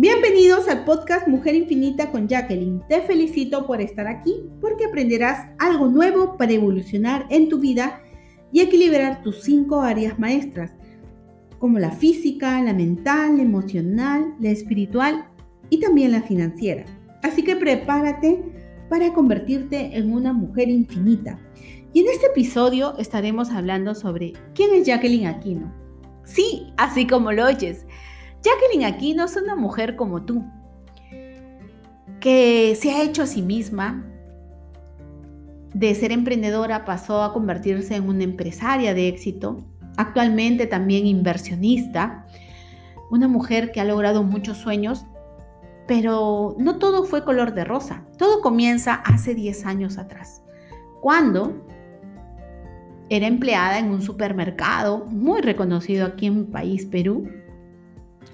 Bienvenidos al podcast Mujer Infinita con Jacqueline. Te felicito por estar aquí porque aprenderás algo nuevo para evolucionar en tu vida y equilibrar tus cinco áreas maestras, como la física, la mental, la emocional, la espiritual y también la financiera. Así que prepárate para convertirte en una mujer infinita. Y en este episodio estaremos hablando sobre quién es Jacqueline Aquino. Sí, así como lo oyes. Jacqueline Aquino es una mujer como tú, que se ha hecho a sí misma. De ser emprendedora pasó a convertirse en una empresaria de éxito, actualmente también inversionista, una mujer que ha logrado muchos sueños, pero no todo fue color de rosa. Todo comienza hace 10 años atrás, cuando era empleada en un supermercado muy reconocido aquí en mi país, Perú,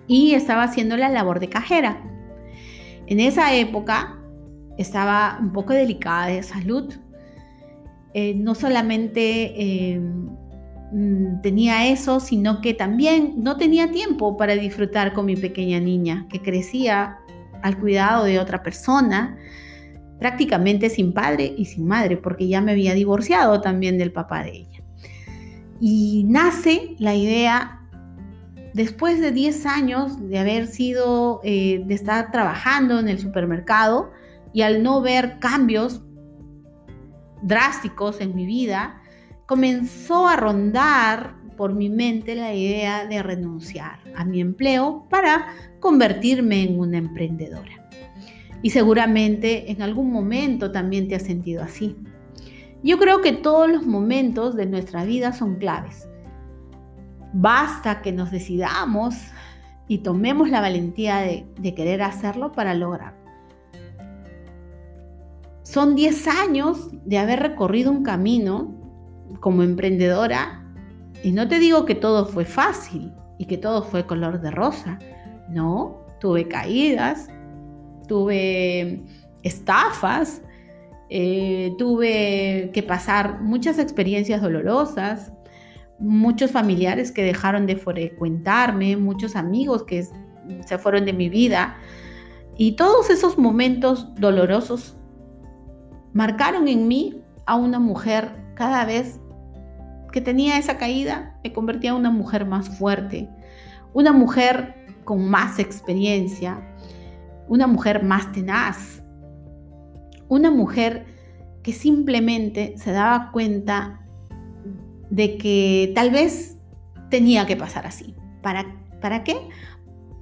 y estaba haciendo la labor de cajera. En esa época estaba un poco delicada de salud. Eh, no solamente eh, mm, tenía eso, sino que también no tenía tiempo para disfrutar con mi pequeña niña, que crecía al cuidado de otra persona, prácticamente sin padre y sin madre, porque ya me había divorciado también del papá de ella. Y nace la idea después de 10 años de haber sido, eh, de estar trabajando en el supermercado y al no ver cambios drásticos en mi vida, comenzó a rondar por mi mente la idea de renunciar a mi empleo para convertirme en una emprendedora. Y seguramente en algún momento también te has sentido así. Yo creo que todos los momentos de nuestra vida son claves Basta que nos decidamos y tomemos la valentía de, querer hacerlo para lograrlo. Son 10 años de haber recorrido un camino como emprendedora y no te digo que todo fue fácil y que todo fue color de rosa. No, tuve caídas, tuve estafas, eh, tuve que pasar muchas experiencias dolorosas, muchos familiares que dejaron de frecuentarme, muchos amigos que se fueron de mi vida. Y todos esos momentos dolorosos marcaron en mí a una mujer cada vez que tenía esa caída, me convertía en una mujer más fuerte, una mujer con más experiencia, una mujer más tenaz, una mujer que simplemente se daba cuenta de que tal vez tenía que pasar así. ¿Para, ¿Para qué?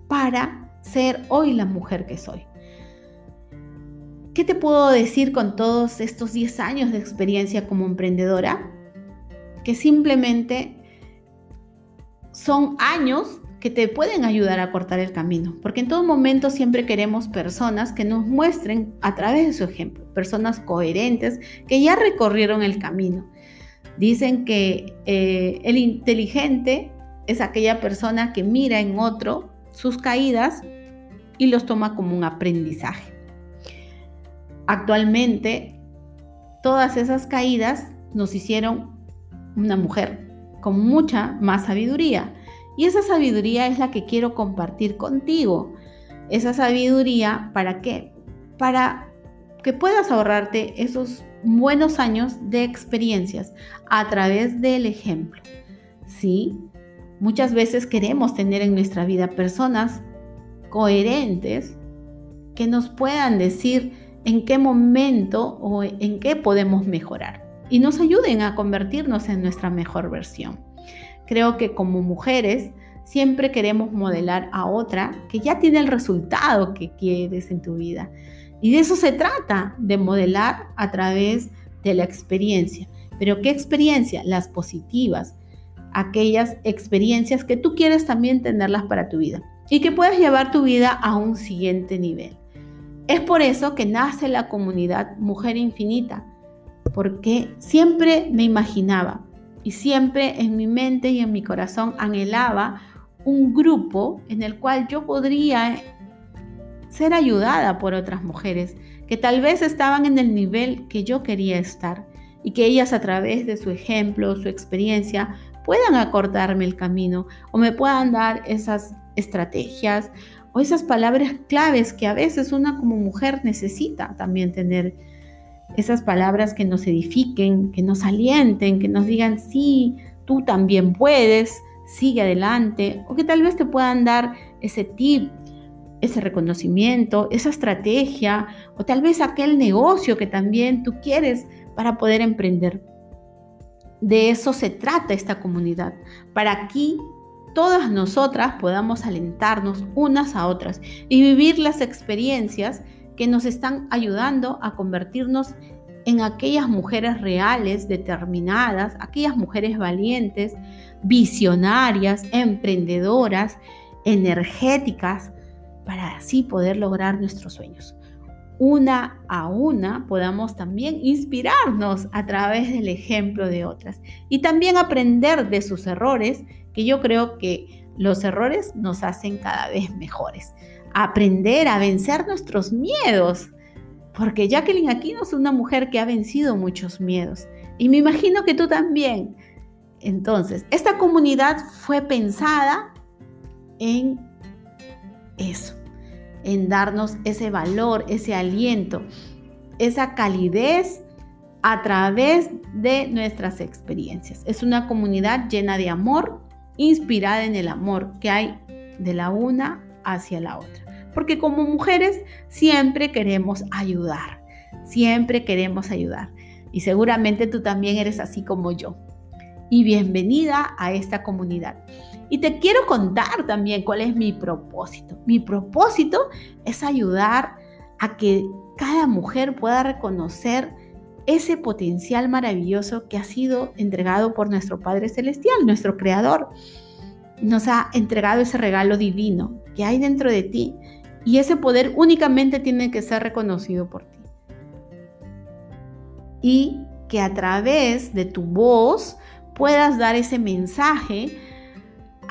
Para ser hoy la mujer que soy. ¿Qué te puedo decir con todos estos 10 años de experiencia como emprendedora? Que simplemente son años que te pueden ayudar a cortar el camino, porque en todo momento siempre queremos personas que nos muestren a través de su ejemplo, personas coherentes que ya recorrieron el camino Dicen que eh, el inteligente es aquella persona que mira en otro sus caídas y los toma como un aprendizaje. Actualmente, todas esas caídas nos hicieron una mujer con mucha más sabiduría. Y esa sabiduría es la que quiero compartir contigo. Esa sabiduría, ¿para qué? Para que puedas ahorrarte esos buenos años de experiencias a través del ejemplo. Sí, muchas veces queremos tener en nuestra vida personas coherentes que nos puedan decir en qué momento o en qué podemos mejorar y nos ayuden a convertirnos en nuestra mejor versión. Creo que como mujeres siempre queremos modelar a otra que ya tiene el resultado que quieres en tu vida y de eso se trata, de modelar a través de la experiencia. Pero ¿qué experiencia? Las positivas, aquellas experiencias que tú quieres también tenerlas para tu vida y que puedas llevar tu vida a un siguiente nivel. Es por eso que nace la comunidad Mujer Infinita, porque siempre me imaginaba y siempre en mi mente y en mi corazón anhelaba un grupo en el cual yo podría ser ayudada por otras mujeres que tal vez estaban en el nivel que yo quería estar y que ellas a través de su ejemplo, su experiencia, puedan acortarme el camino o me puedan dar esas estrategias o esas palabras claves que a veces una como mujer necesita también tener. Esas palabras que nos edifiquen, que nos alienten, que nos digan, sí, tú también puedes, sigue adelante, o que tal vez te puedan dar ese tip, ese reconocimiento, esa estrategia, o tal vez aquel negocio que también tú quieres para poder emprender. De eso se trata esta comunidad, para aquí todas nosotras podamos alentarnos unas a otras y vivir las experiencias que nos están ayudando a convertirnos en aquellas mujeres reales, determinadas, aquellas mujeres valientes, visionarias, emprendedoras, energéticas, para así poder lograr nuestros sueños. Una a una podamos también inspirarnos a través del ejemplo de otras y también aprender de sus errores que yo creo que los errores nos hacen cada vez mejores. Aprender a vencer nuestros miedos, porque Jacqueline Aquino es una mujer que ha vencido muchos miedos y me imagino que tú también. Entonces, esta comunidad fue pensada en eso, en darnos ese valor, ese aliento, esa calidez a través de nuestras experiencias. Es una comunidad llena de amor, inspirada en el amor que hay de la una hacia la otra. Porque como mujeres siempre queremos ayudar, siempre queremos ayudar. Y seguramente tú también eres así como yo. Y bienvenida a esta comunidad. Y te quiero contar también cuál es mi propósito. Mi propósito es ayudar a que cada mujer pueda reconocer ese potencial maravilloso que ha sido entregado por nuestro Padre Celestial, nuestro Creador. Nos ha entregado ese regalo divino que hay dentro de ti y ese poder únicamente tiene que ser reconocido por ti. Y que a través de tu voz puedas dar ese mensaje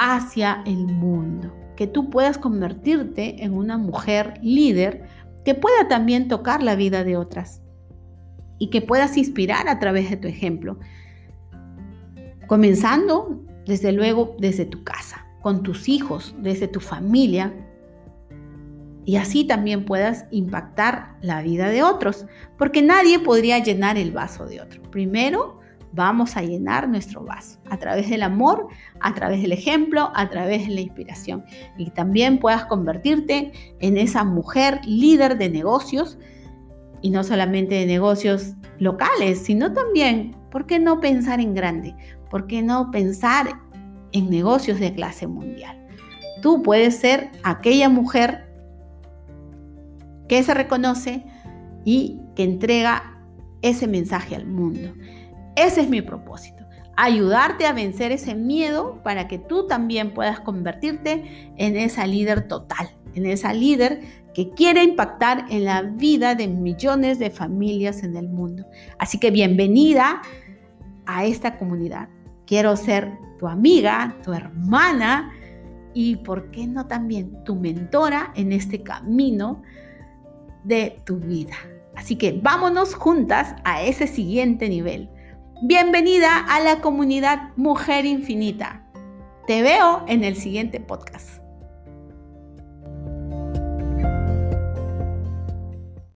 hacia el mundo, que tú puedas convertirte en una mujer líder que pueda también tocar la vida de otras y que puedas inspirar a través de tu ejemplo. Comenzando, desde luego, desde tu casa, con tus hijos, desde tu familia, y así también puedas impactar la vida de otros, porque nadie podría llenar el vaso de otro. Primero, vamos a llenar nuestro vaso a través del amor, a través del ejemplo, a través de la inspiración. Y también puedas convertirte en esa mujer líder de negocios y no solamente de negocios locales, sino también, ¿por qué no pensar en grande? ¿Por qué no pensar en negocios de clase mundial? Tú puedes ser aquella mujer que se reconoce y que entrega ese mensaje al mundo. Ese es mi propósito, ayudarte a vencer ese miedo para que tú también puedas convertirte en esa líder total, en esa líder que quiere impactar en la vida de millones de familias en el mundo. Así que bienvenida a esta comunidad. Quiero ser tu amiga, tu hermana y, ¿por qué no también tu mentora en este camino de tu vida? Así que vámonos juntas a ese siguiente nivel. Bienvenida a la comunidad Mujer Infinita. Te veo en el siguiente podcast.